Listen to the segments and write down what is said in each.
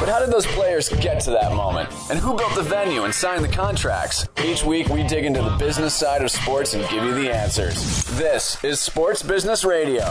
But how did those players get to that moment? And who built the venue and signed the contracts? Each week we dig into the business side of sports and give you the answers. This is Sports Business Radio.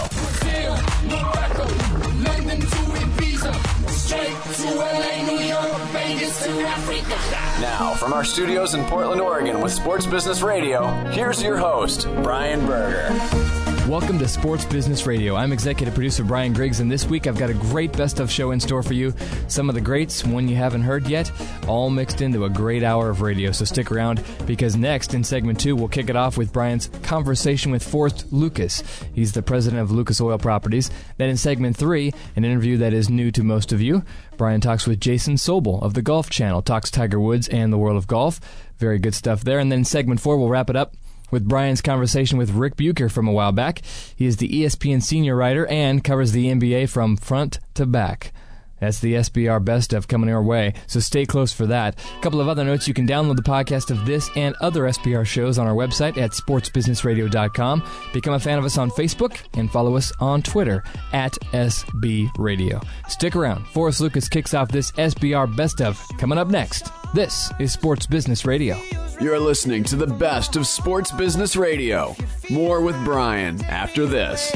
Now, from our studios in Portland, Oregon with Sports Business Radio, here's your host, Brian Berger. Welcome to Sports Business Radio. I'm executive producer Brian Griggs, and this week I've got a great best of show in store for you. Some of the greats, one you haven't heard yet, all mixed into a great hour of radio. So stick around because next in segment two, we'll kick it off with Brian's conversation with Forrest Lucas. He's the president of Lucas Oil Properties. Then in segment three, an interview that is new to most of you, Brian talks with Jason Sobel of the Golf Channel, talks Tiger Woods and the world of golf. Very good stuff there. And then segment four, we'll wrap it up with Brian's conversation with Ric Bucher from a while back. He is the ESPN senior writer and covers the NBA from front to back. That's the SBR best of coming our way, so stay close for that. A couple of other notes you can download the podcast of this and other SBR shows on our website at sportsbusinessradio.com. Become a fan of us on Facebook and follow us on Twitter at SB Radio. Stick around. Forrest Lucas kicks off this SBR best of coming up next. This is Sports Business Radio. You're listening to the best of Sports Business Radio. More with Brian after this.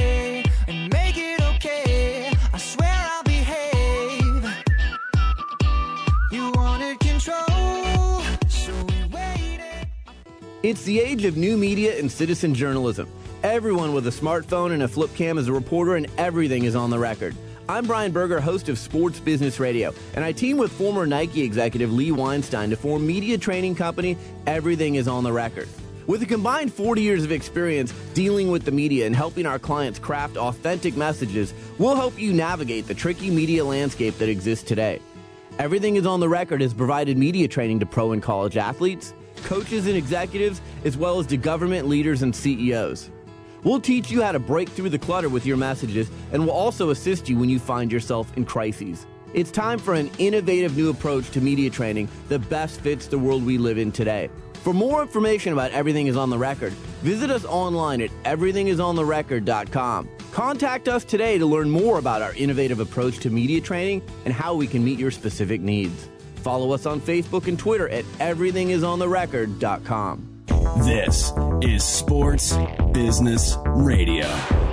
It's the age of new media and citizen journalism. Everyone with a smartphone and a flip cam is a reporter, and everything is on the record. I'm Brian Berger, host of Sports Business Radio, and I team with former Nike executive Lee Weinstein to form media training company Everything is on the Record. With a combined 40 years of experience dealing with the media and helping our clients craft authentic messages, we'll help you navigate the tricky media landscape that exists today. Everything is on the record has provided media training to pro and college athletes, coaches and executives, as well as to government leaders and CEOs. We'll teach you how to break through the clutter with your messages, and we'll also assist you when you find yourself in crises. It's time for an innovative new approach to media training that best fits the world we live in today. For more information about Everything is on the Record, visit us online at everythingisontherecord.com. Contact us today to learn more about our innovative approach to media training and how we can meet your specific needs. Follow us on Facebook and Twitter at everythingisontherecord.com. This is Sports Business Radio.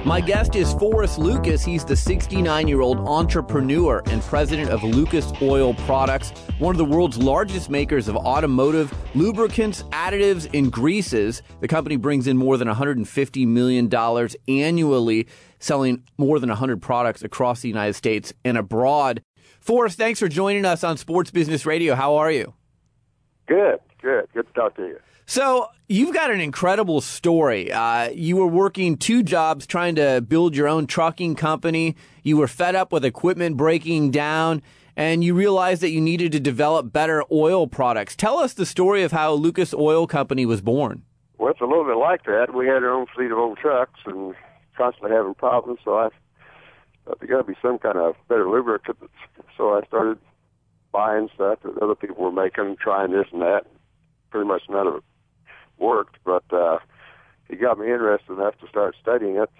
My guest is Forrest Lucas. He's the 69 year old entrepreneur and president of Lucas Oil Products, one of the world's largest makers of automotive lubricants, additives, and greases. The company brings in more than $150 million annually, selling more than 100 products across the United States and abroad. Forrest, thanks for joining us on Sports Business Radio. How are you? Good, good, good to talk to you. So you've got an incredible story. Uh, you were working two jobs trying to build your own trucking company. You were fed up with equipment breaking down, and you realized that you needed to develop better oil products. Tell us the story of how Lucas Oil Company was born. Well, it's a little bit like that. We had our own fleet of old trucks and constantly having problems, so I thought there got to be some kind of better lubricant. So I started buying stuff that other people were making, trying this and that. Pretty much none of it worked, but uh, it got me interested enough to start studying it.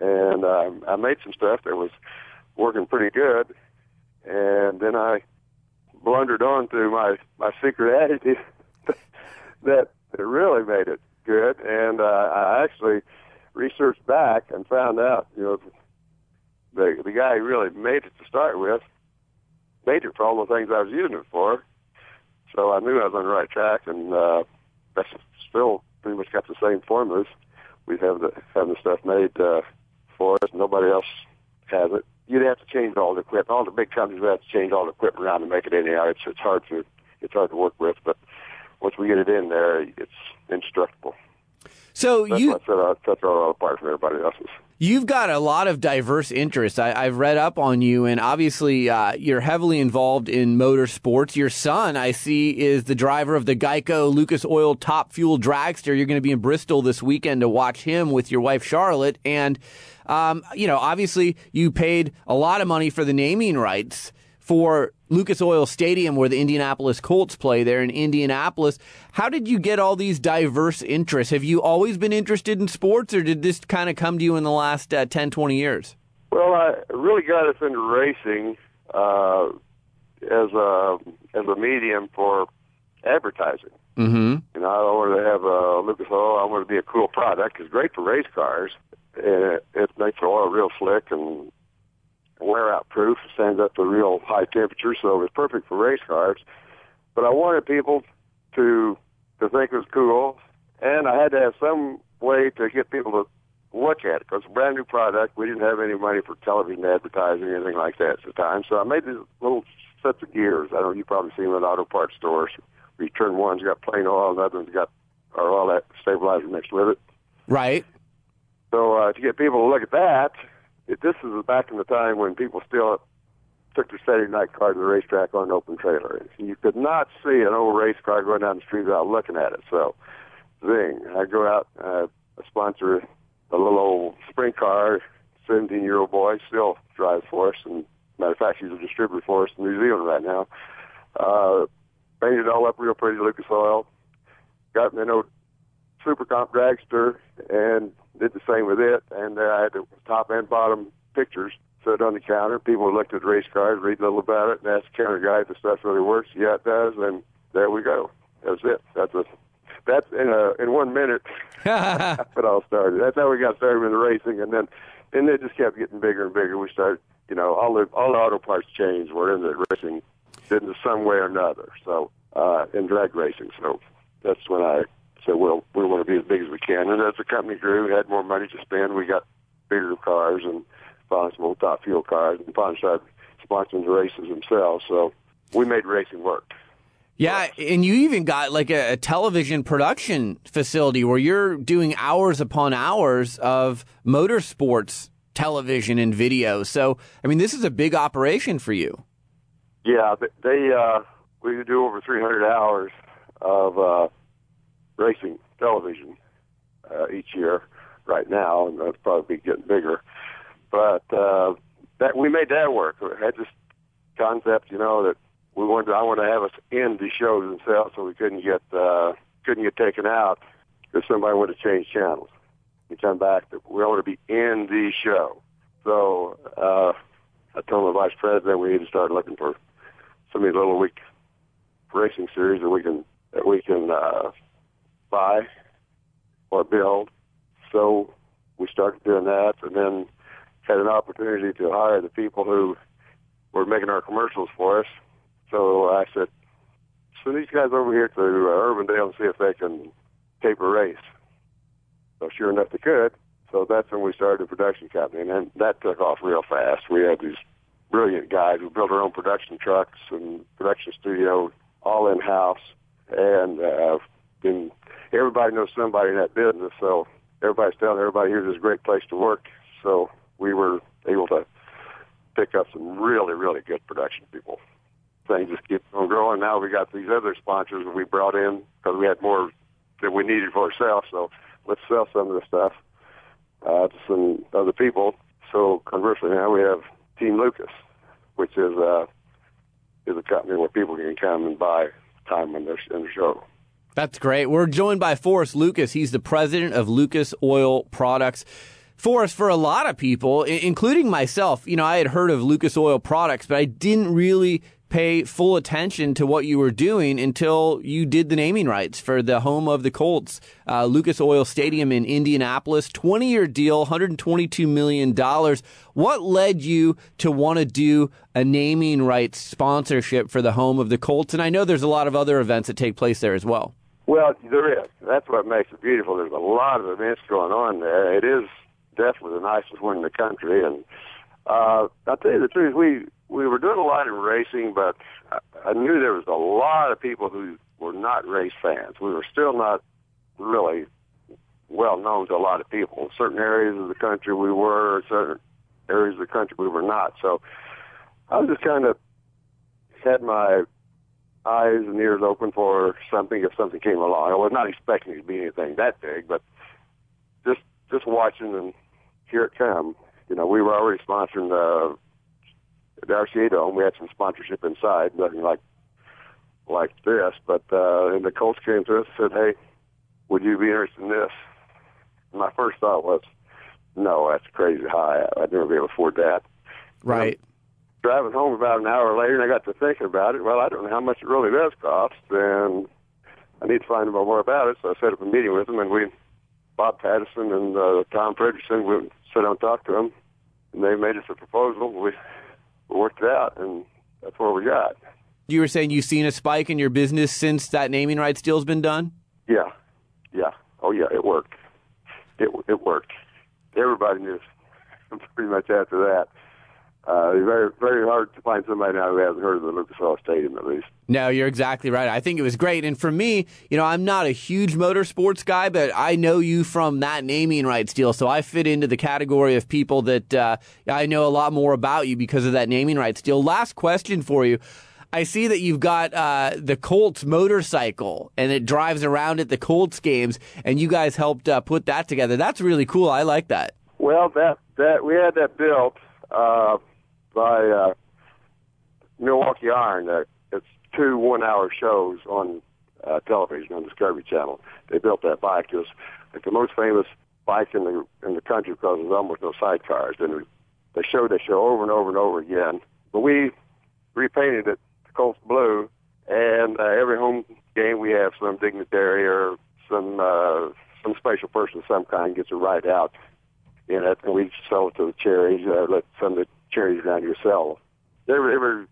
And um, I made some stuff that was working pretty good. And then I blundered on to my, my secret additive that, that really made it good. And uh, I actually researched back and found out, you know, the, the guy who really made it to start with made it for all the things I was using it for. So I knew I was on the right track, and uh, that's still pretty much got the same formulas. We have the have the stuff made uh, for us. Nobody else has it. You'd have to change all the equipment. All the big companies would have to change all the equipment around to make it anyhow. It's it's hard to it's hard to work with, but once we get it in there, it's indestructible. So That's you what sets our, sets our apart from everybody else's. You've got a lot of diverse interests. I, have read up on you, and obviously, uh, you're heavily involved in motorsports. Your son, I see, is the driver of the Geico Lucas Oil Top Fuel Dragster. You're going to be in Bristol this weekend to watch him with your wife, Charlotte. And, um, you know, obviously, you paid a lot of money for the naming rights for Lucas Oil Stadium where the Indianapolis Colts play there in Indianapolis. How did you get all these diverse interests? Have you always been interested in sports or did this kind of come to you in the last uh, 10, 20 years? Well, I really got us into racing uh, as a as a medium for advertising. Mm-hmm. You know, I wanted to have a Lucas Oil. I wanted to be a cool product. It's great for race cars, and it, it makes the oil real slick and wear out proof, stands up to real high temperatures, so it was perfect for race cars. But I wanted people to to think it was cool, and I had to have some way to get people to look at it because it's a brand new product. We didn't have any money for television advertising or anything like that at the time, so I made these little sets of gears. I don't know you probably seen them at auto parts stores. We turn one's got plain oil, and others got or all that stabilizer mixed with it. Right. So uh, to get people to look at that, it, this is back in the time when people still took their Saturday night car to the racetrack on an open trailer. You could not see an old race car going down the street without looking at it. So, zing! I go out, uh, sponsor a little old sprint car. 17 year old boy still drives for us, and matter of fact, he's a distributor for us in New Zealand right now. Uh, painted it all up real pretty, Lucas Oil. Got an old Super Comp dragster, and did the same with it. And uh, I had the top and bottom pictures set on the counter. People looked at race cars, read a little about it, and asked the counter guy if the stuff really works. Yeah, it does. And there we go. That's it. That's a that's in a in one minute. it all started. That's how we got started with the racing, and then and it just kept getting bigger and bigger. We started, you know, all the all the auto parts chains were in the racing, in some way or another. So uh, in drag racing. So that's when I said, well, we want to be as big as we can. And as the company grew, we had more money to spend. We got bigger cars and sponsored top fuel cars, and finally started sponsoring the races themselves. So we made racing work. Yeah, and you even got like a, a, television production facility where you're doing hours upon hours of motorsports television and video. So, I mean, this is a big operation for you. Yeah, they uh, we do over 300 hours of uh, racing television uh, each year right now, and that's probably getting bigger. But uh, that we made that work. We had this concept, you know, that we wanted. I wanted to have us end the shows themselves, so we couldn't get uh, couldn't get taken out if somebody wanted to change channels. We come back that we want to be in the show. So uh, I told the vice president we need to start looking for some of these little week racing series that we can that we can uh, buy or build. So we started doing that and then had an opportunity to hire the people who were making our commercials for us. So I said, send these guys over here to uh, Urbandale and see if they can tape a race. So sure enough, they could. So that's when we started a production company, and then that took off real fast. We had these brilliant guys who built our own production trucks and production studio all in house, and uh, been everybody knows somebody in that business, so everybody's telling everybody here's this great place to work. So we were able to pick up some really, really good production people. Things just keep on growing. Now we got these other sponsors that we brought in because we had more than we needed for ourselves. So let's sell some of the stuff uh, to some other people. So conversely, now we have Team Lucas, which is uh, is a company where people can come and buy time in their in the show. That's great. We're joined by Forrest Lucas. He's the president of Lucas Oil Products. Forrest, for a lot of people, including myself, you know, I had heard of Lucas Oil Products, but I didn't really pay full attention to what you were doing until you did the naming rights for the home of the Colts, uh, Lucas Oil Stadium in Indianapolis. 20 year deal, $122 million. What led you to want to do a naming rights sponsorship for the home of the Colts? And I know there's a lot of other events that take place there as well. Well, there is. That's what makes it beautiful. There's a lot of events going on there. It is definitely the nicest one in the country. And uh, I'll tell you the truth, we we were doing a lot in racing, but I, I knew there was a lot of people who were not race fans. We were still not really well known to a lot of people. In certain areas of the country we were, certain areas of the country we were not. So I was just kind of had my eyes and ears open for something if something came along. I was not expecting it to be anything that big, but just just watching and here it come. You know, we were already sponsoring uh, the RCA Dome. We had some sponsorship inside, nothing like like this. But uh, and the Colts came to us and said, "Hey, would you be interested in this?" My first thought was, "No, that's crazy high. I'd never be able to afford that." Right. Driving home about an hour later, and I got to thinking about it. Well, I don't know how much it really does cost, and I need to find out more about it. So I set up a meeting with them, and we, Bob Patterson and uh, Tom Frederickson, we sat down and talked to them, and they made us a proposal. We, we worked it out, and that's where we got. You were saying you've seen a spike in your business since that naming rights deal's been done? Yeah, yeah, oh yeah, it worked. It it worked. Everybody knew pretty much after that. Uh, it's very very hard to find somebody now who hasn't heard of the Lucas Oil Stadium at least. No, you're exactly right. I think it was great. And for me, you know, I'm not a huge motorsports guy, but I know you from that naming rights deal. So I fit into the category of people that uh, I know a lot more about you because of that naming rights deal. Last question for you. I see that you've got uh, the Colts motorcycle and it drives around at the Colts games, and you guys helped uh, put that together. That's really cool. I like that. Well, that that we had that built uh, by uh, Milwaukee Iron. Uh, it's two one-hour shows on uh, television on Discovery Channel. They built that bike. It was like the most famous bike in the in the country because there's almost no sidecars. And they showed that show over and over and over again. But we repainted it to Colts blue, and uh, every home game we have some dignitary or some uh, some special person of some kind gets a ride out in it, and we sell it to the charities. Uh, let some of the charities around here sell. Every every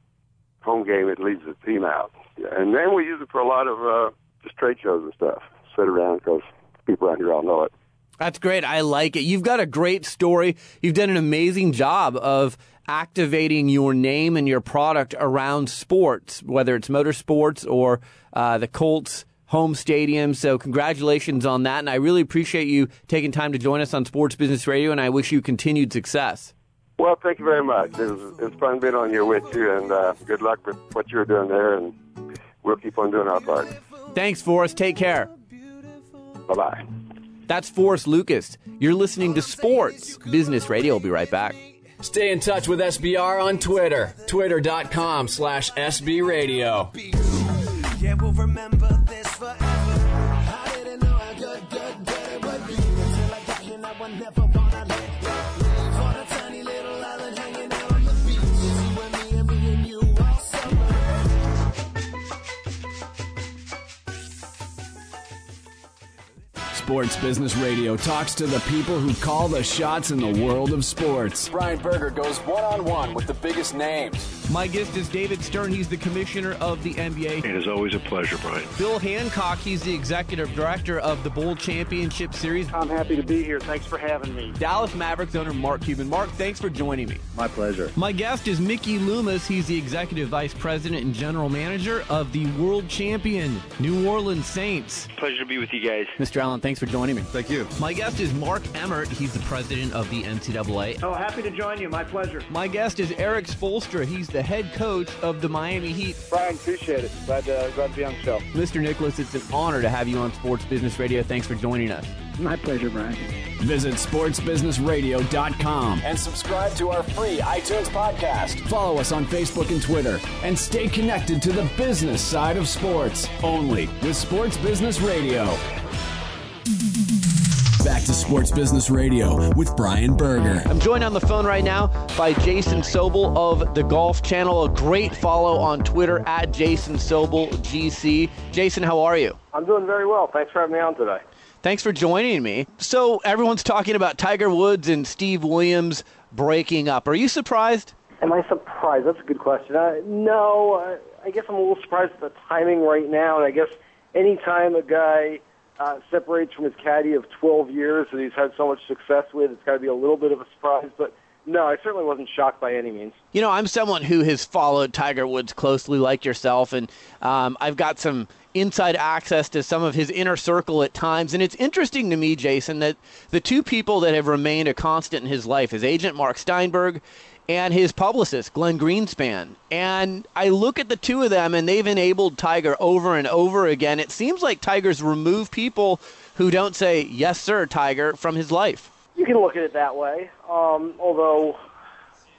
home game it leads the team out, yeah. and then we use it for a lot of uh, just trade shows and stuff. Sit around because people around here all know it. That's great. I like it. You've got a great story. You've done an amazing job of activating your name and your product around sports, whether it's motorsports or uh, the Colts home stadium. So, congratulations on that. And I really appreciate you taking time to join us on Sports Business Radio, and I wish you continued success. Well, thank you very much. It was, it's fun being on here with you, and uh, good luck with what you're doing there, and we'll keep on doing our part. Thanks, Forrest. Take care. Bye bye. That's Forrest Lucas. You're listening to Sports Business Radio. We'll be right back. Stay in touch with SBR on Twitter, twitter.com slash SBRadio. Yeah, we'll remember this forever. I didn't know how good, good, good it would be until I got here. Now I never wanna Sports Business Radio talks to the people who call the shots in the world of sports. Brian Berger goes one on one with the biggest names. My guest is David Stern. He's the commissioner of the NBA. It is always a pleasure, Brian. Bill Hancock, he's the executive director of the Bowl Championship Series. I'm happy to be here. Thanks for having me. Dallas Mavericks owner Mark Cuban. Mark, thanks for joining me. My pleasure. My guest is Mickey Loomis. He's the executive vice president and general manager of the world champion New Orleans Saints. Pleasure to be with you guys. Mr. Allen, thanks for joining me. Thank you. My guest is Mark Emmert. He's the president of the NCAA. Oh, happy to join you. My pleasure. My guest is Erik Spoelstra. He's the head coach of the Miami Heat. Brian, appreciate it. Glad to, glad to be on the show. Mr. Nicholas, it's an honor to have you on Sports Business Radio. Thanks for joining us. My pleasure, Brian. Visit sportsbusinessradio.com. And subscribe to our free iTunes podcast. Follow us on Facebook and Twitter and stay connected to the business side of sports only with Sports Business Radio. Back to Sports Business Radio with Brian Berger. I'm joined on the phone right now by Jason Sobel of the Golf Channel. A great follow on Twitter at Jason Sobel GC. Jason, how are you? I'm doing very well. Thanks for having me on today. Thanks for joining me. So everyone's talking about Tiger Woods and Steve Williams breaking up. Are you surprised? Am I surprised? That's a good question. Uh, no, uh, I guess I'm a little surprised at the timing right now. And I guess anytime a guy uh, separates from his caddy of 12 years that he's had so much success with, it's got to be a little bit of a surprise. But no, I certainly wasn't shocked by any means. You know, I'm someone who has followed Tiger Woods closely, like yourself, and um, I've got some inside access to some of his inner circle at times. And it's interesting to me, Jason, that the two people that have remained a constant in his life, his agent Mark Steinberg and his publicist, Glenn Greenspan. And I look at the two of them, and they've enabled Tiger over and over again. It seems like Tiger's removed people who don't say, yes, sir, Tiger, from his life. You can look at it that way. Um, although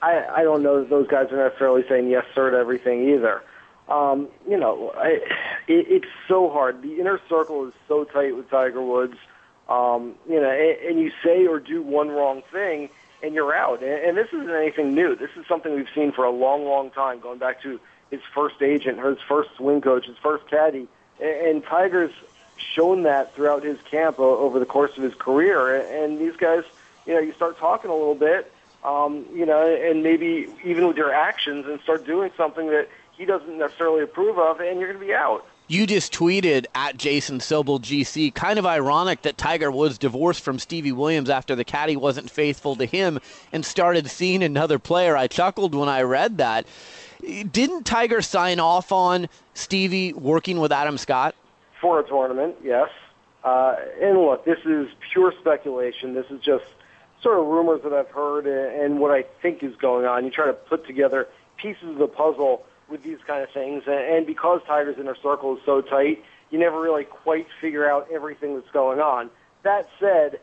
I, I don't know that those guys are necessarily saying yes, sir, to everything either. Um, you know, I, it, it's so hard. The inner circle is so tight with Tiger Woods. Um, you know, and, and you say or do one wrong thing, and you're out. And, and this isn't anything new. This is something we've seen for a long, long time, going back to his first agent, his first swing coach, his first caddy. And, and Tiger's shown that throughout his camp over the course of his career. And these guys, you know, you start talking a little bit, um, you know, and maybe even with your actions and start doing something that he doesn't necessarily approve of, and you're going to be out. You just tweeted at Jason Sobel GC. Kind of ironic that Tiger Woods divorced from Stevie Williams after the caddy wasn't faithful to him and started seeing another player. I chuckled when I read that. Didn't Tiger sign off on Stevie working with Adam Scott? For a tournament, yes. Uh, and look, this is pure speculation. This is just sort of rumors that I've heard and, what I think is going on. You try to put together pieces of the puzzle with these kind of things, and, and because Tiger's inner circle is so tight, you never really quite figure out everything that's going on. That said,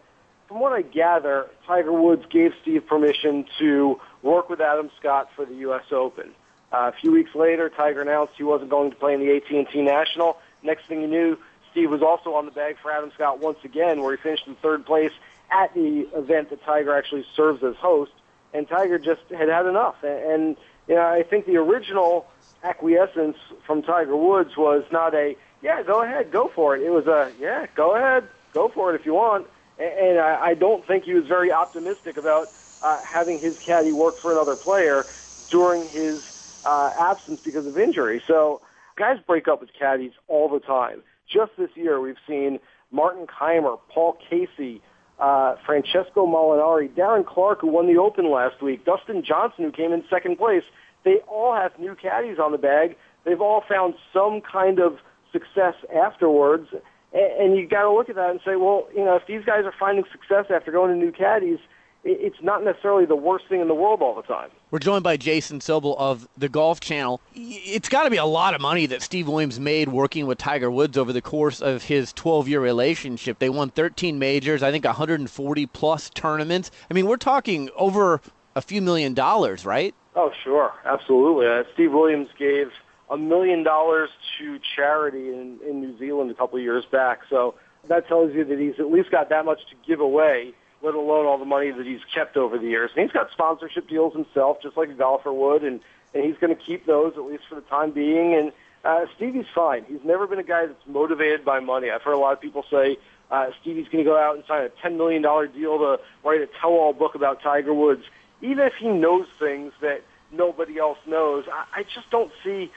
from what I gather, Tiger Woods gave Steve permission to work with Adam Scott for the U.S. Open. Uh, a few weeks later, Tiger announced he wasn't going to play in the AT&T National. Next thing you knew, Steve was also on the bag for Adam Scott once again, where he finished in third place at the event that Tiger actually serves as host. And Tiger just had had enough. And, you know, I think the original acquiescence from Tiger Woods was not a yeah, go ahead, go for it. It was a yeah, go ahead, go for it if you want. And, and I, I don't think he was very optimistic about uh, having his caddy work for another player during his uh, absence because of injury. So guys break up with caddies all the time. Just this year, we've seen Martin Kaymer, Paul Casey, uh, Francesco Molinari, Darren Clarke, who won the Open last week, Dustin Johnson, who came in second place. They all have new caddies on the bag. They've all found some kind of success afterwards. And, and you got to look at that and say, well, you know, if these guys are finding success after going to new caddies, it's not necessarily the worst thing in the world all the time. We're joined by Jason Sobel of the Golf Channel. It's got to be a lot of money that Steve Williams made working with Tiger Woods over the course of his 12 year relationship. They won 13 majors, I think 140 plus tournaments. I mean, we're talking over a few million dollars, right? Oh, sure. Absolutely. Uh, Steve Williams gave a million dollars to charity in, in New Zealand a couple of years back. So that tells you that he's at least got that much to give away let alone all the money that he's kept over the years. And he's got sponsorship deals himself, just like a golfer would, and, and he's going to keep those at least for the time being. And uh, Stevie's fine. He's never been a guy that's motivated by money. I've heard a lot of people say uh, Stevie's going to go out and sign a $10 million deal to write a tell-all book about Tiger Woods. Even if he knows things that nobody else knows, I, I just don't see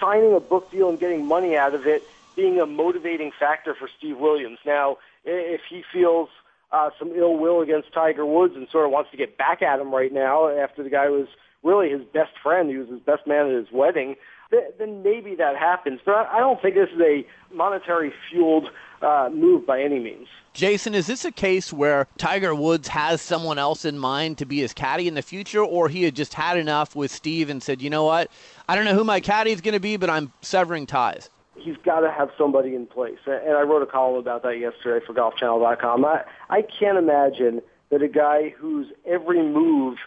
signing a book deal and getting money out of it being a motivating factor for Steve Williams. Now, if he feels uh, some ill will against Tiger Woods and sort of wants to get back at him right now after the guy was really his best friend. He was his best man at his wedding. Th- then maybe that happens. But I don't think this is a monetary fueled uh, move by any means. Jason, is this a case where Tiger Woods has someone else in mind to be his caddy in the future, or he had just had enough with Steve and said, you know what, I don't know who my caddy is going to be, but I'm severing ties? He's got to have somebody in place. And I wrote a column about that yesterday for GolfChannel.com. I, I can't imagine that a guy whose every move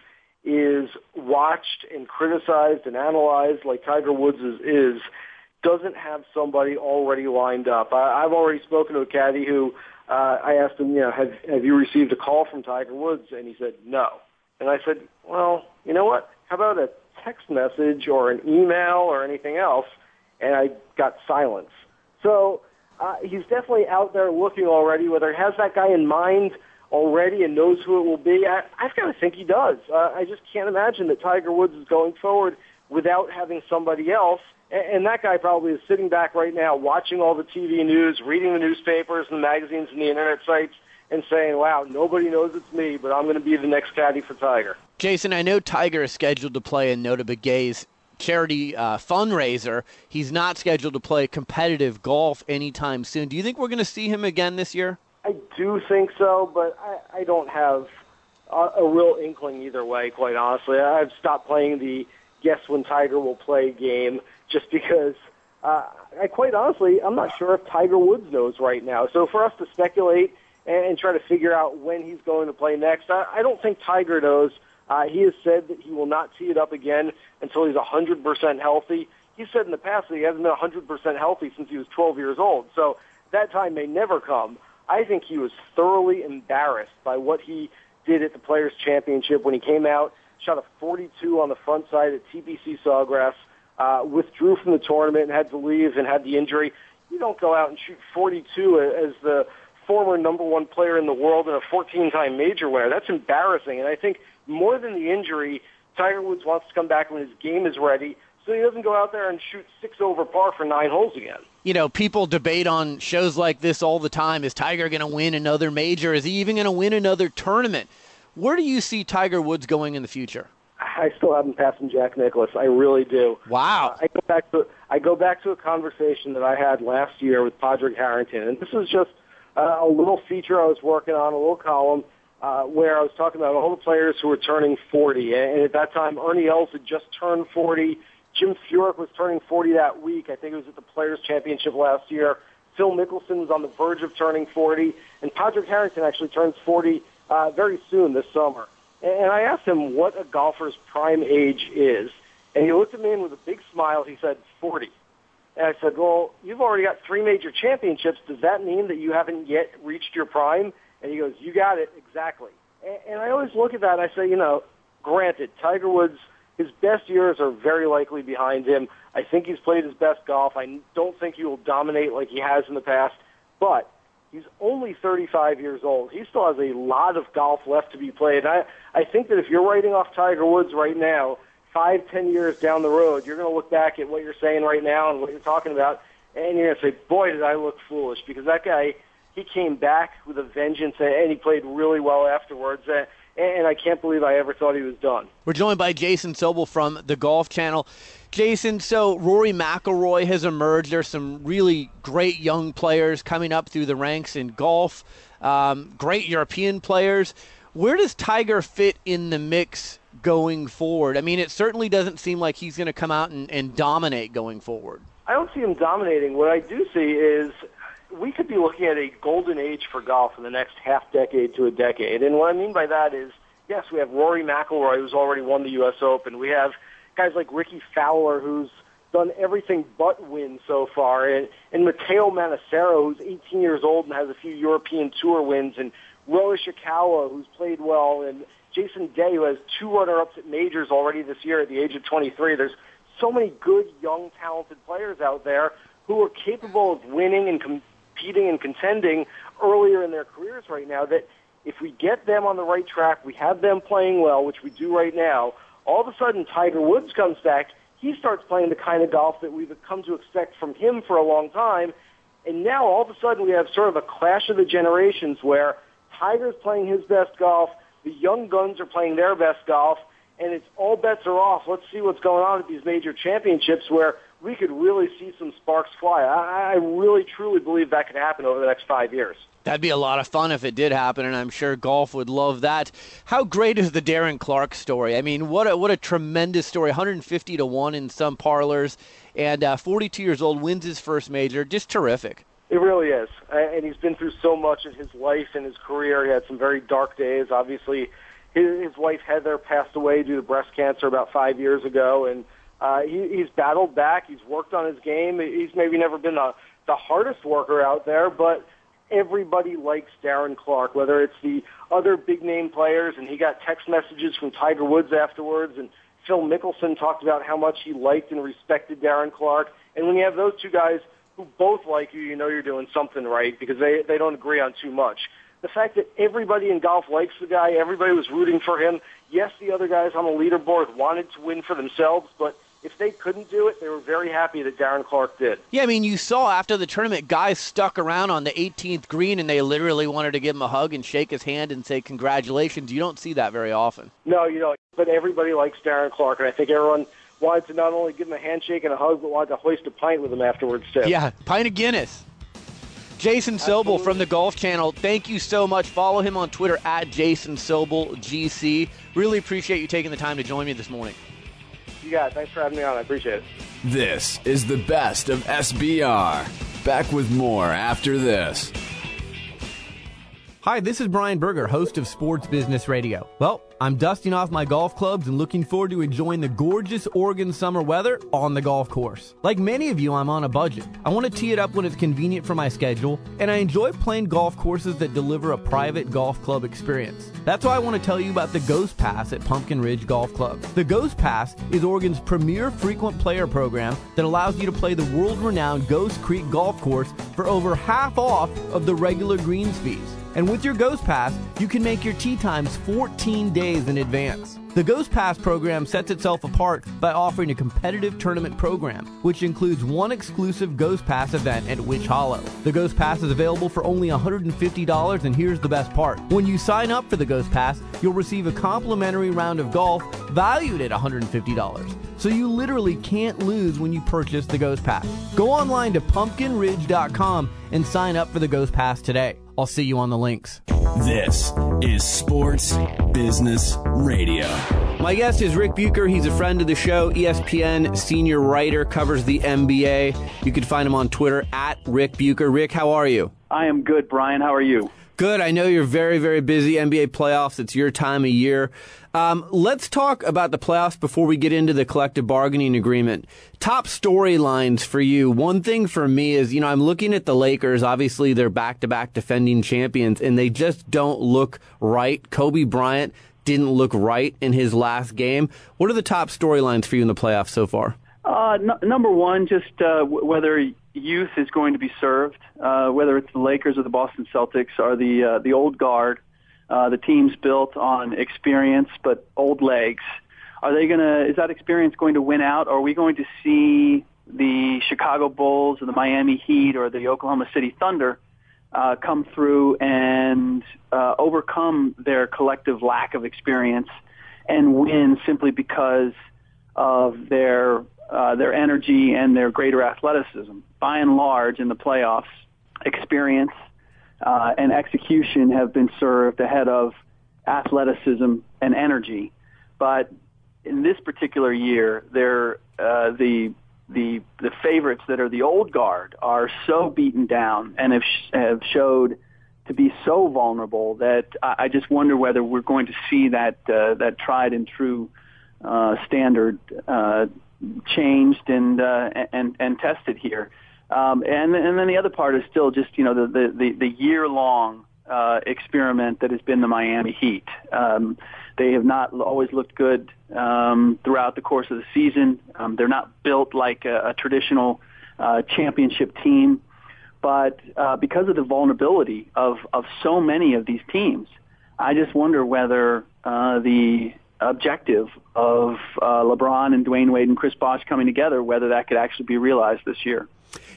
is watched and criticized and analyzed like Tiger Woods is, is doesn't have somebody already lined up. I, I've already spoken to a caddy who uh, I asked him, you know, have, have you received a call from Tiger Woods? And he said, no. And I said, well, you know what? How about a text message or an email or anything else? And I got silence. So uh, he's definitely out there looking already. Whether he has that guy in mind already and knows who it will be, I, I've got to think he does. Uh, I just can't imagine that Tiger Woods is going forward without having somebody else. And, and that guy probably is sitting back right now, watching all the TV news, reading the newspapers and the magazines and the internet sites, and saying, "Wow, nobody knows it's me, but I'm going to be the next caddy for Tiger." Jason, I know Tiger is scheduled to play in Notah Begay's charity uh, fundraiser. He's not scheduled to play competitive golf anytime soon. Do you think we're going to see him again this year? I do think so, but I, I don't have a, a real inkling either way. Quite honestly, I've stopped playing the guess when Tiger will play game just because. Uh, I quite honestly, I'm not sure if Tiger Woods knows right now. So for us to speculate and, and try to figure out when he's going to play next, I, I don't think Tiger knows. Uh, he has said that he will not tee it up again until he's 100% healthy. He said in the past that he hasn't been 100% healthy since he was 12 years old. So that time may never come. I think he was thoroughly embarrassed by what he did at the Players Championship when he came out, shot a 42 on the front side at TPC Sawgrass, uh, withdrew from the tournament and had to leave and had the injury. You don't go out and shoot 42 as the former number one player in the world and a 14-time major winner. That's embarrassing. And I think more than the injury, Tiger Woods wants to come back when his game is ready, so he doesn't go out there and shoot six over par for nine holes again. You know, people debate on shows like this all the time. Is Tiger going to win another major? Is he even going to win another tournament? Where do you see Tiger Woods going in the future? I still haven't passed him Jack Nicklaus. I really do. Wow. I go back to I go back to a conversation that I had last year with Padraig Harrington, and this is just uh, a little feature I was working on, a little column uh, where I was talking about all the players who were turning 40. And at that time, Ernie Els had just turned 40. Jim Furyk was turning 40 that week. I think it was at the Players Championship last year. Phil Mickelson was on the verge of turning 40, and Padraig Harrington actually turns 40 uh, very soon this summer. And I asked him what a golfer's prime age is, and he looked at me and with a big smile, he said 40. And I said, well, you've already got three major championships. Does that mean that you haven't yet reached your prime? And he goes, you got it, exactly. And I always look at that and I say, you know, granted, Tiger Woods, his best years are very likely behind him. I think he's played his best golf. I don't think he will dominate like he has in the past, but he's only 35 years old. He still has a lot of golf left to be played. I, I think that if you're writing off Tiger Woods right now, five, ten years down the road, you're going to look back at what you're saying right now and what you're talking about, and you're going to say, boy, did I look foolish, because that guy, he came back with a vengeance, and he played really well afterwards. And I can't believe I ever thought he was done. We're joined by Jason Sobel from the Golf Channel. Jason, so Rory McIlroy has emerged. There's some really great young players coming up through the ranks in golf. Um, great European players. Where does Tiger fit in the mix going forward? I mean, it certainly doesn't seem like he's going to come out and, and dominate going forward. I don't see him dominating. What I do see is we could be looking at a golden age for golf in the next half decade to a decade. And what I mean by that is, yes, we have Rory McIlroy, who's already won the U.S. Open. We have guys like Rickie Fowler, who's done everything but win so far, and, and Matteo Manassero, who's 18 years old and has a few European Tour wins, and Ryo Ishikawa, who's played well, and Jason Day, who has two runner-ups at majors already this year at the age of 23. There's so many good, young, talented players out there who are capable of winning and competing and contending earlier in their careers right now that if we get them on the right track, we have them playing well, which we do right now, all of a sudden Tiger Woods comes back, he starts playing the kind of golf that we've come to expect from him for a long time, and now all of a sudden we have sort of a clash of the generations where Tiger's playing his best golf, the young guns are playing their best golf, and it's all bets are off. Let's see what's going on at these major championships where we could really see some sparks fly. I, I really, truly believe that could happen over the next five years. That'd be a lot of fun if it did happen, and I'm sure golf would love that. How great is the Darren Clarke story? I mean, what a, what a tremendous story! 150 to one in some parlors, and uh, 42 years old wins his first major. Just terrific. It really is, and he's been through so much in his life and his career. He had some very dark days. Obviously, his, his wife Heather passed away due to breast cancer about five years ago, and uh, he, he's battled back. He's worked on his game. He's maybe never been the the hardest worker out there, but everybody likes Darren Clarke, whether it's the other big name players, and he got text messages from Tiger Woods afterwards, and Phil Mickelson talked about how much he liked and respected Darren Clarke. And when you have those two guys who both like you, you know you're doing something right because they they don't agree on too much. The fact that everybody in golf likes the guy, everybody was rooting for him. Yes, the other guys on the leaderboard wanted to win for themselves, but if they couldn't do it, they were very happy that Darren Clarke did. Yeah, I mean, you saw after the tournament, guys stuck around on the 18th green and they literally wanted to give him a hug and shake his hand and say congratulations. You don't see that very often. No, you don't. But everybody likes Darren Clarke, and I think everyone wanted to not only give him a handshake and a hug, but wanted to hoist a pint with him afterwards too. Yeah, pint of Guinness. Jason Sobel from the Golf Channel, thank you so much. Follow him on Twitter at Jason Sobel GC. Really appreciate you taking the time to join me this morning. You got. Thanks for having me on. I appreciate it. This is the best of SBR. Back with more after this. Hi, this is Brian Berger, host of Sports Business Radio. Well, I'm dusting off my golf clubs and looking forward to enjoying the gorgeous Oregon summer weather on the golf course. Like many of you, I'm on a budget. I want to tee it up when it's convenient for my schedule, and I enjoy playing golf courses that deliver a private golf club experience. That's why I want to tell you about the Ghost Pass at Pumpkin Ridge Golf Club. The Ghost Pass is Oregon's premier frequent player program that allows you to play the world renowned Ghost Creek Golf Course for over half off of the regular greens fees. And with your Ghost Pass, you can make your tee times 14 days in advance. The Ghost Pass program sets itself apart by offering a competitive tournament program, which includes one exclusive Ghost Pass event at Witch Hollow. The Ghost Pass is available for only $150, and here's the best part. When you sign up for the Ghost Pass, you'll receive a complimentary round of golf valued at $150. So you literally can't lose when you purchase the Ghost Pass. Go online to pumpkinridge.com and sign up for the Ghost Pass today. I'll see you on the links. This is Sports Business Radio. My guest is Ric Bucher. He's a friend of the show, ESPN senior writer, covers the NBA. You can find him on Twitter at Ric Bucher. Rick, how are you? I am good, Brian. How are you? Good. I know you're very, very busy. NBA playoffs, it's your time of year. Um, let's talk about the playoffs before we get into the collective bargaining agreement. Top storylines for you. One thing for me is, you know, I'm looking at the Lakers. Obviously, they're back to back defending champions, and they just don't look right. Kobe Bryant didn't look right in his last game. What are the top storylines for you in the playoffs so far? Uh, number one, just uh, whether youth is going to be served, uh, whether it's the Lakers or the Boston Celtics or the uh, the old guard, uh, the teams built on experience but old legs. Are they gonna? Is that experience going to win out? Or are we going to see the Chicago Bulls or the Miami Heat or the Oklahoma City Thunder uh, come through and uh, overcome their collective lack of experience and win simply because of their uh, their energy and their greater athleticism. By and large, in the playoffs, experience uh, and execution have been served ahead of athleticism and energy. But in this particular year, they're uh, the the the favorites that are the old guard are so beaten down and have sh- have showed to be so vulnerable that I, I just wonder whether we're going to see that uh, that tried and true uh, standard uh, changed and uh, and and tested here. Um, and and then the other part is still just you know the the the, year long uh, experiment that has been the Miami Heat. Um, they have not always looked good um, throughout the course of the season. Um, they're not built like a, a traditional uh, championship team, but uh, because of the vulnerability of of so many of these teams, I just wonder whether uh, the objective of uh, LeBron and Dwyane Wade and Chris Bosh coming together, whether that could actually be realized this year.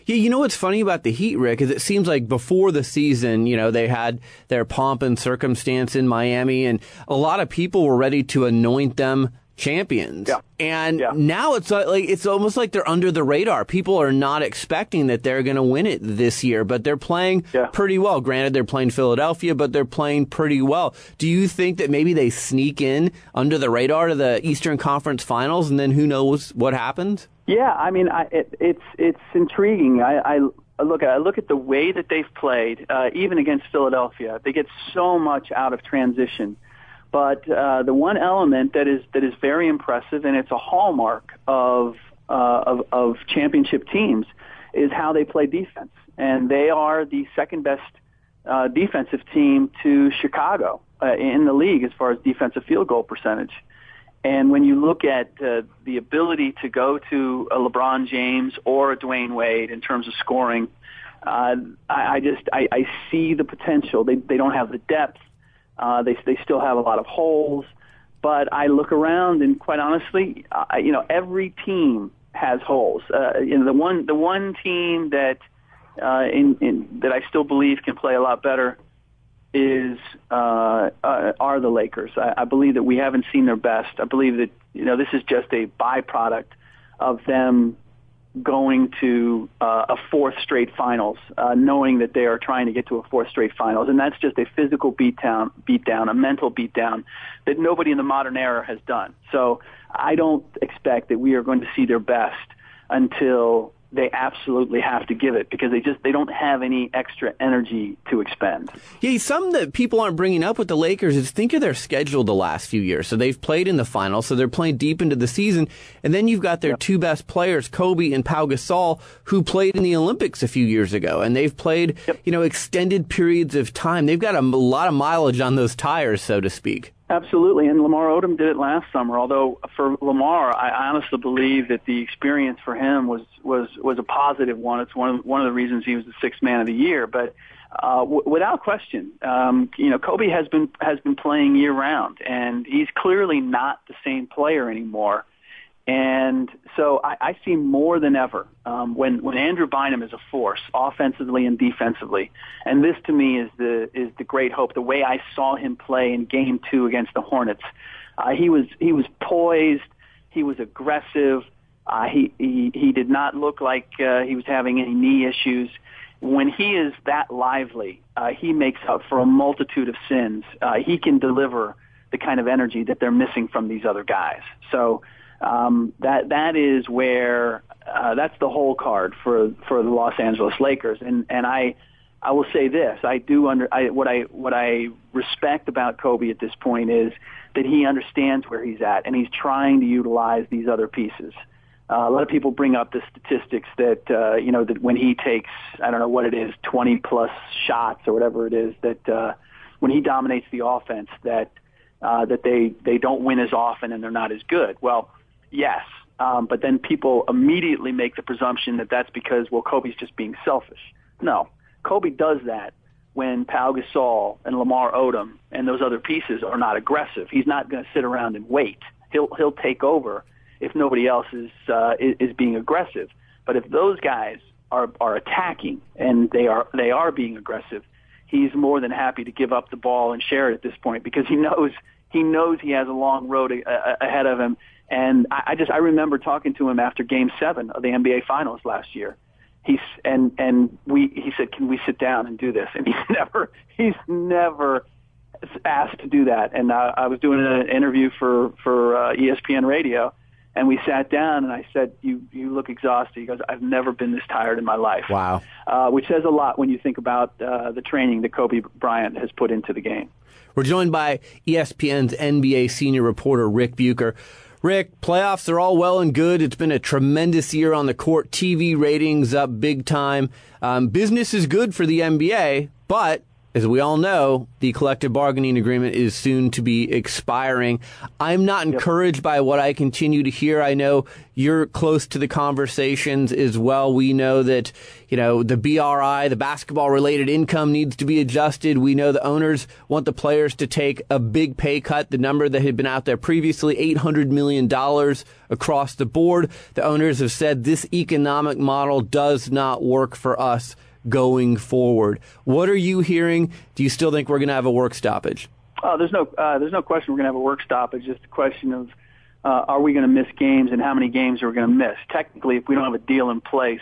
Yeah, you know what's funny about the Heat, Rick, is it seems like before the season, you know, they had their pomp and circumstance in Miami, and a lot of people were ready to anoint them champions. Yeah. And now it's uh, like it's almost like they're under the radar. People are not expecting that they're going to win it this year, but they're playing pretty well. Granted, they're playing Philadelphia, but they're playing pretty well. Do you think that maybe they sneak in under the radar to the Eastern Conference Finals, and then who knows what happens? Yeah, I mean, I, it, it's it's intriguing. I, I I look at I look at the way that they've played, uh, even against Philadelphia. They get so much out of transition. But uh, the one element that is that is very impressive, and it's a hallmark of uh, of, of championship teams, is how they play defense. And they are the second best uh, defensive team to Chicago uh, in the league as far as defensive field goal percentage. And when you look at uh, the ability to go to a LeBron James or a Dwyane Wade in terms of scoring, uh, I, I just I, I see the potential. They they don't have the depth. Uh, they they still have a lot of holes. But I look around and quite honestly, I, you know, every team has holes. Uh, you know, the one the one team that uh, in, in that I still believe can play a lot better is uh, uh, are the Lakers. I, I believe that we haven't seen their best. I believe that you know this is just a byproduct of them going to uh, a fourth straight finals, uh, knowing that they are trying to get to a fourth straight finals, and that's just a physical beatdown, beatdown, a mental beatdown that nobody in the modern era has done. So I don't expect that we are going to see their best until they absolutely have to give it because they just they don't have any extra energy to expend. Yeah, some that people aren't bringing up with the Lakers is think of their schedule the last few years. So they've played in the finals, so they're playing deep into the season, and then you've got their yep. two best players, Kobe and Pau Gasol, who played in the Olympics a few years ago, and they've played yep. you know extended periods of time. They've got a, a lot of mileage on those tires, so to speak. Absolutely, and Lamar Odom did it last summer. Although for Lamar, I honestly believe that the experience for him was was was a positive one. It's one of one of the reasons he was the sixth man of the year. But uh, w- without question, um, you know, Kobe has been has been playing year round, and he's clearly not the same player anymore. And so I, I see more than ever um, when when Andrew Bynum is a force, offensively and defensively. And this to me is the is the great hope. The way I saw him play in Game Two against the Hornets, uh, he was he was poised, he was aggressive. Uh, he, he he did not look like uh, he was having any knee issues. When he is that lively, uh, he makes up for a multitude of sins. Uh, he can deliver the kind of energy that they're missing from these other guys. So um, that that is where uh, that's the whole card for for the Los Angeles Lakers. And and I I will say this: I do under I, what I what I respect about Kobe at this point is that he understands where he's at and he's trying to utilize these other pieces. Uh, a lot of people bring up the statistics that uh, you know that when he takes I don't know what it is 20 plus shots or whatever it is that uh, when he dominates the offense that uh, that they they don't win as often and they're not as good. Well, yes. Um, but then people immediately make the presumption that that's because, well, Kobe's just being selfish. No. Kobe does that when Pau Gasol and Lamar Odom and those other pieces are not aggressive. He's not going to sit around and wait. He'll he'll take over if nobody else is, uh, is is being aggressive. But if those guys are are attacking and they are they are being aggressive, he's more than happy to give up the ball and share it at this point because he knows he knows he has a long road a, a, ahead of him and I, I just I remember talking to him after Game Seven of the NBA Finals last year. He's and and we he said, "Can we sit down and do this?" And he's never he's never asked to do that. And uh, I was doing an interview for for uh, ESPN Radio, and we sat down, and I said, "You you look exhausted." He goes, "I've never been this tired in my life." Wow, uh, which says a lot when you think about uh, the training that Kobe Bryant has put into the game. We're joined by ESPN's NBA senior reporter Ric Bucher. Ric, playoffs are all well and good. It's been a tremendous year on the court. TV ratings up big time. Um, business is good for the NBA, but as we all know, the collective bargaining agreement is soon to be expiring. I'm not encouraged by what I continue to hear. I know you're close to the conversations as well. We know that, you know, the BRI, the basketball related income needs to be adjusted. We know the owners want the players to take a big pay cut. The number that had been out there previously, $800 million across the board. The owners have said this economic model does not work for us going forward. What are you hearing? Do you still think we're going to have a work stoppage? Oh, there's no uh, there's no question we're going to have a work stoppage. It's Just a question of uh, are we going to miss games and how many games are we going to miss? Technically, if we don't have a deal in place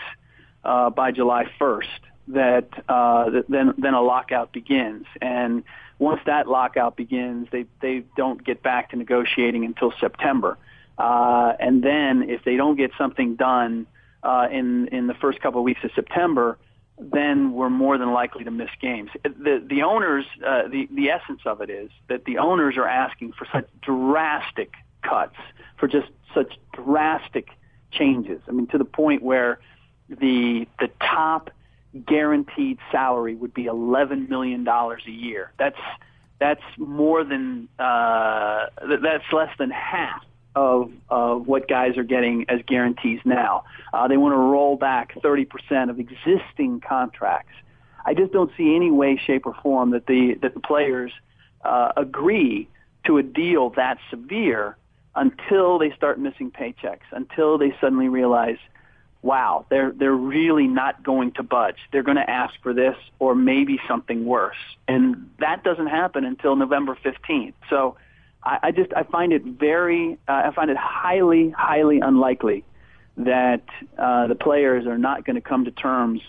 uh, by July 1st, that, uh, that then then a lockout begins. And once that lockout begins, they they don't get back to negotiating until September. Uh, and then if they don't get something done uh, in in the first couple of weeks of September, then we're more than likely to miss games. The the owners, uh, the the essence of it is that the owners are asking for such drastic cuts, for just such drastic changes. I mean, to the point where the the top guaranteed salary would be eleven million dollars a year. That's that's more than uh, that's less than half of, of what guys are getting as guarantees now. Uh, they want to roll back 30% of existing contracts. I just don't see any way, shape, or form that the that the players uh, agree to a deal that severe until they start missing paychecks, until they suddenly realize wow, they're they're really not going to budge. They're going to ask for this or maybe something worse, and that doesn't happen until November 15th. So I, I just I find it very uh, I find it highly highly unlikely that uh, the players are not going to come to terms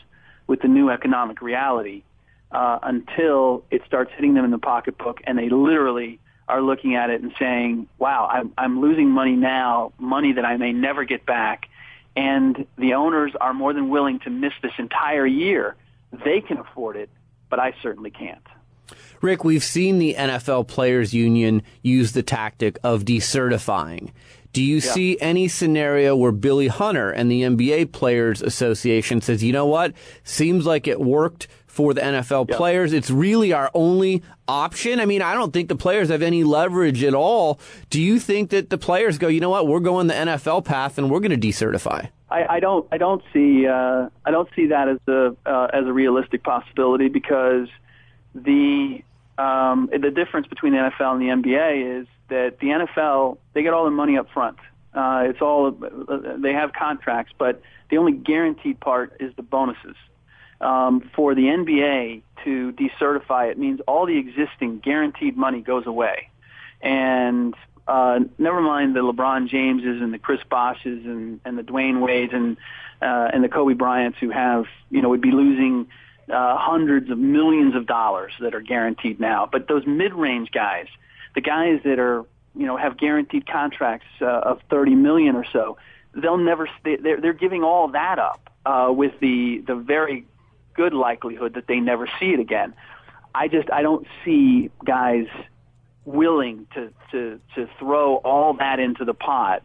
with the new economic reality uh, until it starts hitting them in the pocketbook and they literally are looking at it and saying, wow, I'm, I'm losing money now, money that I may never get back. And the owners are more than willing to miss this entire year. They can afford it, but I certainly can't. Ric, we've seen the NFL Players Union use the tactic of decertifying. Do you Yeah. see any scenario where Billy Hunter and the NBA Players Association says, you know what, seems like it worked for the NFL players. It's really our only option. I mean, I don't think the players have any leverage at all. Do you think that the players go, you know what, we're going the NFL path and we're going to decertify? I, I don't I don't see uh, I don't see that as a uh, as a realistic possibility because the um, the difference between the NFL and the NBA is that the NFL they get all the money up front. Uh, it's all they have contracts, but the only guaranteed part is the bonuses. Um, for the NBA to decertify it means all the existing guaranteed money goes away, and uh, never mind the LeBron Jameses and the Chris Bosches and, and the Dwyane Wades and uh, and the Kobe Bryants who have you know would be losing uh, hundreds of millions of dollars that are guaranteed now. But those mid-range guys, the guys that are you know have guaranteed contracts uh, of 30 million or so, they'll never they, they're they're giving all that up uh, with the the very good likelihood that they never see it again. I just I don't see guys willing to to to throw all that into the pot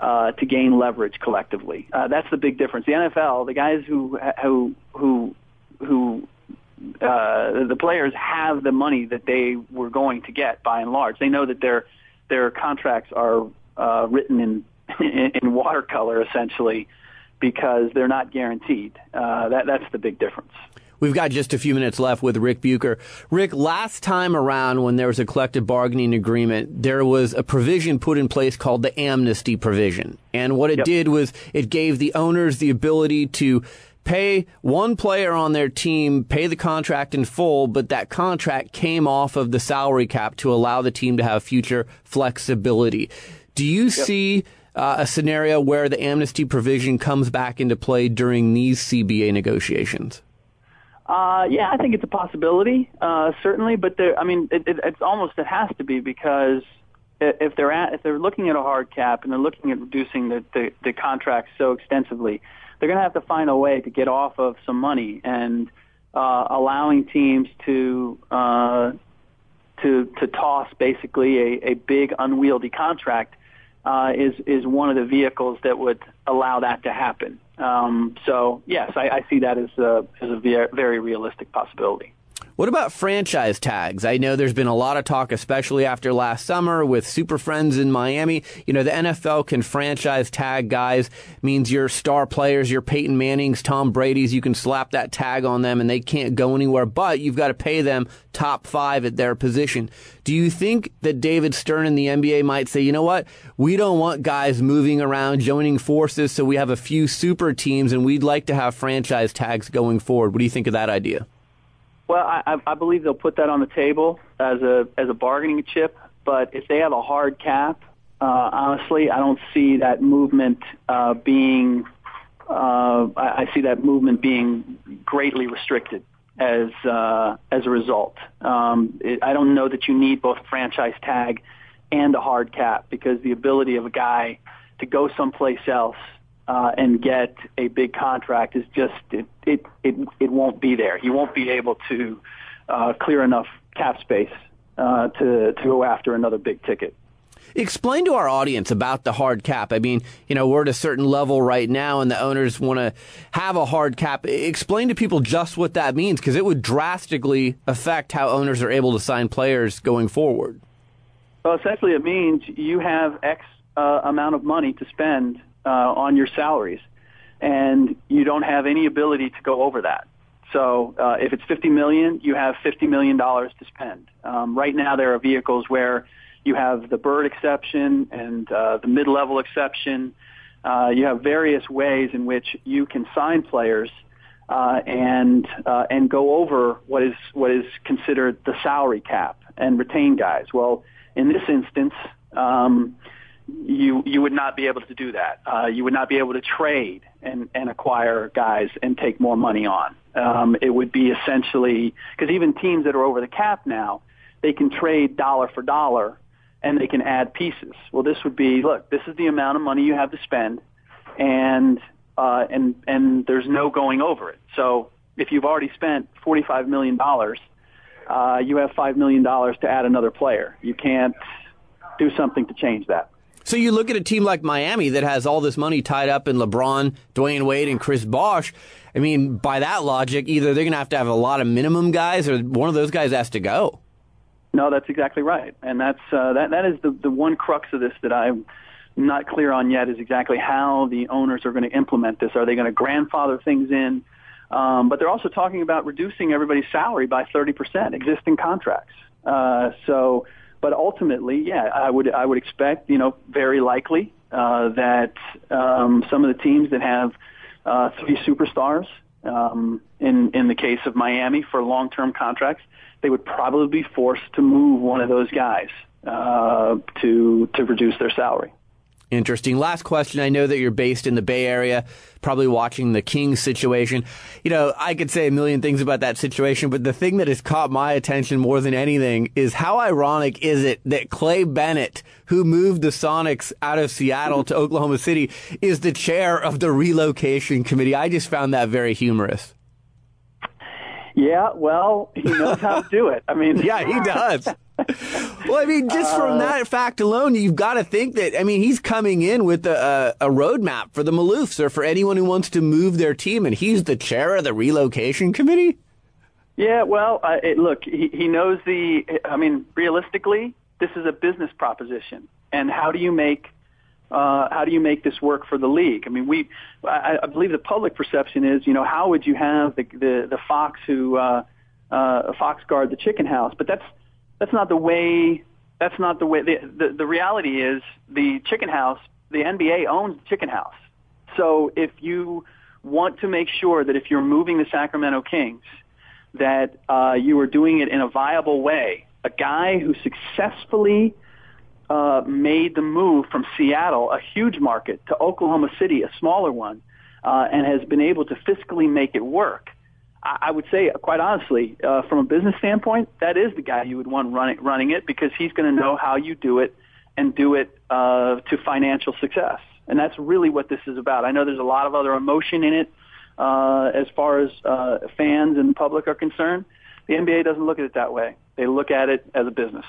uh, to gain leverage collectively. Uh, that's the big difference. The NFL, the guys who who who who uh, the players have the money that they were going to get by and large. They know that their their contracts are uh, written in, in watercolor essentially because they're not guaranteed. Uh, that that's the big difference. We've got just a few minutes left with Ric Bucher. Ric, last time around when there was a collective bargaining agreement, there was a provision put in place called the amnesty provision. And what it Yep. did was it gave the owners the ability to pay one player on their team, pay the contract in full, but that contract came off of the salary cap to allow the team to have future flexibility. Do you see uh, a scenario where the amnesty provision comes back into play during these CBA negotiations? Uh, yeah, I think it's a possibility, uh, certainly. But there, I mean, it, it, it's almost it has to be because if they're at, if they're looking at a hard cap and they're looking at reducing the the, the contracts so extensively, they're going to have to find a way to get off of some money and uh, allowing teams to uh, to to toss basically a, a big unwieldy contract uh, is is one of the vehicles that would allow that to happen. Um, so yes, I, I see that as a, as a very realistic possibility. What about franchise tags? I know there's been a lot of talk, especially after last summer with Super Friends in Miami. You know, the NFL can franchise tag guys, means your star players, your Peyton Mannings, Tom Brady's, you can slap that tag on them and they can't go anywhere, but you've got to pay them top five at their position. Do you think that David Stern and the NBA might say, you know what? We don't want guys moving around, joining forces, so we have a few super teams and we'd like to have franchise tags going forward. What do you think of that idea? Well, I, I- believe they'll put that on the table as a as a bargaining chip. But if they have a hard cap, uh, honestly, I don't see that movement uh, being. Uh, I, I see that movement being greatly restricted as uh, as a result. Um, it, I don't know that you need both a franchise tag and a hard cap because the ability of a guy to go someplace else uh, and get a big contract is just it it it, it won't be there. You won't be able to uh, clear enough cap space uh, to to go after another big ticket. Explain to our audience about the hard cap. I mean, you know, we're at a certain level right now and the owners want to have a hard cap. Explain to people just what that means because it would drastically affect how owners are able to sign players going forward. Well, essentially, it means you have X uh, amount of money to spend uh, on your salaries, and you don't have any ability to go over that. So, uh, if it's 50 million, you have 50 million dollars to spend. Um, right now, there are vehicles where you have the bird exception and uh, the mid-level exception. Uh, you have various ways in which you can sign players uh, and uh, and go over what is what is considered the salary cap and retain guys. Well, in this instance, um, you you would not be able to do that. Uh, you would not be able to trade and and acquire guys and take more money on. Um, it would be essentially because even teams that are over the cap now, they can trade dollar for dollar and they can add pieces. Well, this would be look, this is the amount of money you have to spend, and uh, and and there's no going over it. So if you've already spent forty five million dollars, uh, you have five million dollars to add another player. You can't do something to change that. So you look at a team like Miami that has all this money tied up in LeBron, Dwyane Wade, and Chris Bosh. I mean, by that logic, either they're going to have to have a lot of minimum guys, or one of those guys has to go. No, that's exactly right, and that's uh, that. That is the the one crux of this that I'm not clear on yet is exactly how the owners are going to implement this. Are they going to grandfather things in? Um, but they're also talking about reducing everybody's salary by 30%, existing contracts. Uh, so, but ultimately, yeah, I would I would expect, you know, very likely uh, that um, some of the teams that have uh, three superstars, um, in in the case of Miami for long term contracts, they would probably be forced to move one of those guys uh, to to reduce their salary. Interesting. Last question. I know that you're based in the Bay Area, probably watching the Kings situation. You know, I could say a million things about that situation, but the thing that has caught my attention more than anything is how ironic is it that Clay Bennett, who moved the Sonics out of Seattle to Oklahoma City, is the chair of the relocation committee. I just found that very humorous. Yeah, well, he knows how to do it. I mean, yeah, he does. well, I mean, just from that fact alone, you've got to think that, I mean, he's coming in with a, a, roadmap for the Maloofs or for anyone who wants to move their team, and he's the chair of the relocation committee? Yeah, well, uh, it, look, he, he knows the, I mean, realistically, this is a business proposition. And how do you make uh, how do you make this work for the league? I mean, we, I, I believe the public perception is, you know, how would you have the the, the fox who uh, uh, fox guard the chicken house? But that's that's not the way. That's not the way. The, the the reality is the chicken house. The NBA owns the chicken house. So if you want to make sure that if you're moving the Sacramento Kings, that uh, you are doing it in a viable way. A guy who successfully uh, made the move from Seattle, a huge market, to Oklahoma City, a smaller one, uh, and has been able to fiscally make it work. I, would say, quite honestly, uh, from a business standpoint, that is the guy you would want running, running it because he's going to know how you do it and do it uh, to financial success. And that's really what this is about. I know there's a lot of other emotion in it uh, as far as uh, fans and public are concerned. The NBA doesn't look at it that way. They look at it as a business.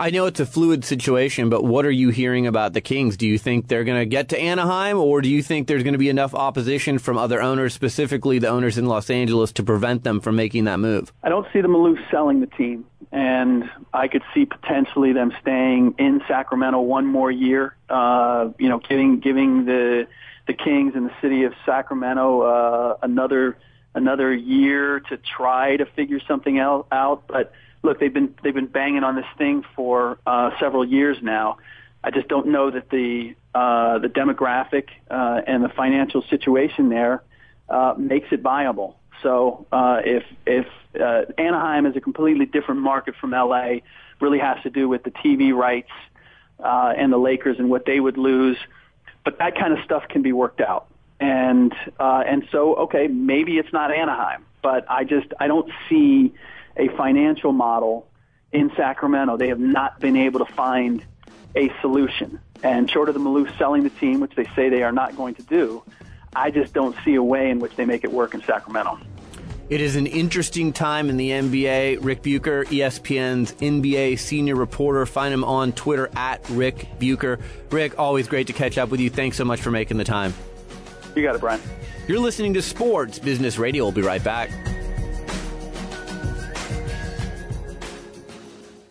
I know it's a fluid situation, but what are you hearing about the Kings? Do you think they're going to get to Anaheim, or do you think there's going to be enough opposition from other owners, specifically the owners in Los Angeles, to prevent them from making that move? I don't see the Maloofs selling the team, and I could see potentially them staying in Sacramento one more year. Uh, you know, giving giving the the Kings and the city of Sacramento uh, another another year to try to figure something else out, but look, they've been they've been banging on this thing for uh, several years now. I just don't know that the uh, the demographic uh, and the financial situation there uh, makes it viable. So uh, if if uh, Anaheim is a completely different market from LA, really has to do with the TV rights uh, and the Lakers and what they would lose. But that kind of stuff can be worked out. And uh, and so okay, maybe it's not Anaheim, but I just I don't see a financial model in Sacramento. They have not been able to find a solution. And short of the Maloof selling the team, which they say they are not going to do, I just don't see a way in which they make it work in Sacramento. It is an interesting time in the NBA. Ric Bucher, ESPN's NBA senior reporter. Find him on Twitter at Ric Bucher. Ric, always great to catch up with you. Thanks so much for making the time. You got it, Brian. You're listening to Sports Business Radio. We'll be right back.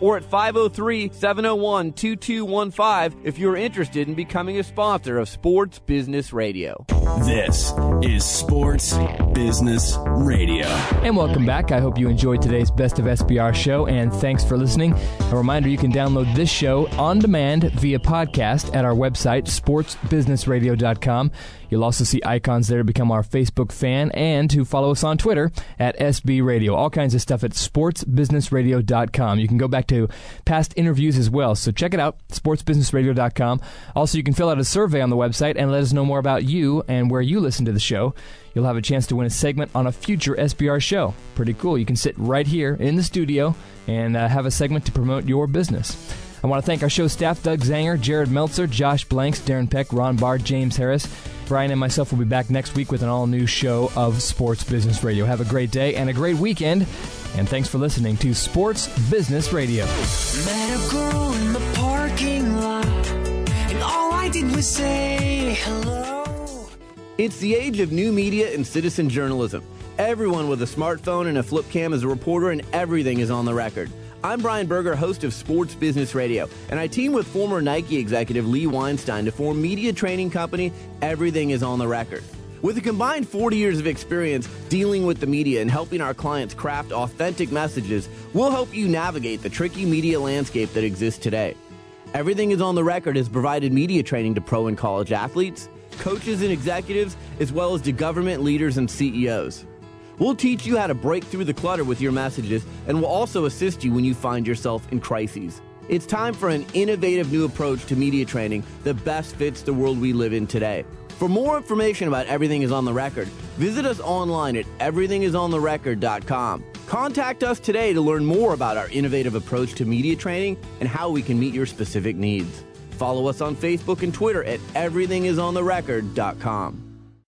or at 503 701 2215 if you're interested in becoming a sponsor of Sports Business Radio. This is Sports Business Radio. And welcome back. I hope you enjoyed today's Best of SBR show, and thanks for listening. A reminder you can download this show on demand via podcast at our website, sportsbusinessradio.com. You'll also see icons there to become our Facebook fan and to follow us on Twitter at SB Radio. All kinds of stuff at sportsbusinessradio.com. You can go back to past interviews as well, so check it out, sportsbusinessradio.com. Also, you can fill out a survey on the website and let us know more about you and where you listen to the show. You'll have a chance to win a segment on a future SBR show. Pretty cool. You can sit right here in the studio and uh, have a segment to promote your business. I want to thank our show staff Doug Zanger, Jared Meltzer, Josh Blanks, Darren Peck, Ron Barr, James Harris. Brian and myself will be back next week with an all new show of Sports Business Radio. Have a great day and a great weekend. And thanks for listening to Sports Business Radio. Met a girl in the parking lot, and all I did was say hello. It's the age of new media and citizen journalism. Everyone with a smartphone and a flip cam is a reporter, and everything is on the record. I'm Brian Berger, host of Sports Business Radio, and I team with former Nike executive Lee Weinstein to form media training company Everything is on the Record. With a combined 40 years of experience dealing with the media and helping our clients craft authentic messages, we'll help you navigate the tricky media landscape that exists today. Everything is on the Record has provided media training to pro and college athletes, coaches and executives, as well as to government leaders and CEOs. We'll teach you how to break through the clutter with your messages, and we'll also assist you when you find yourself in crises. It's time for an innovative new approach to media training that best fits the world we live in today. For more information about Everything is on the Record, visit us online at everythingisontherecord.com. Contact us today to learn more about our innovative approach to media training and how we can meet your specific needs. Follow us on Facebook and Twitter at everythingisontherecord.com.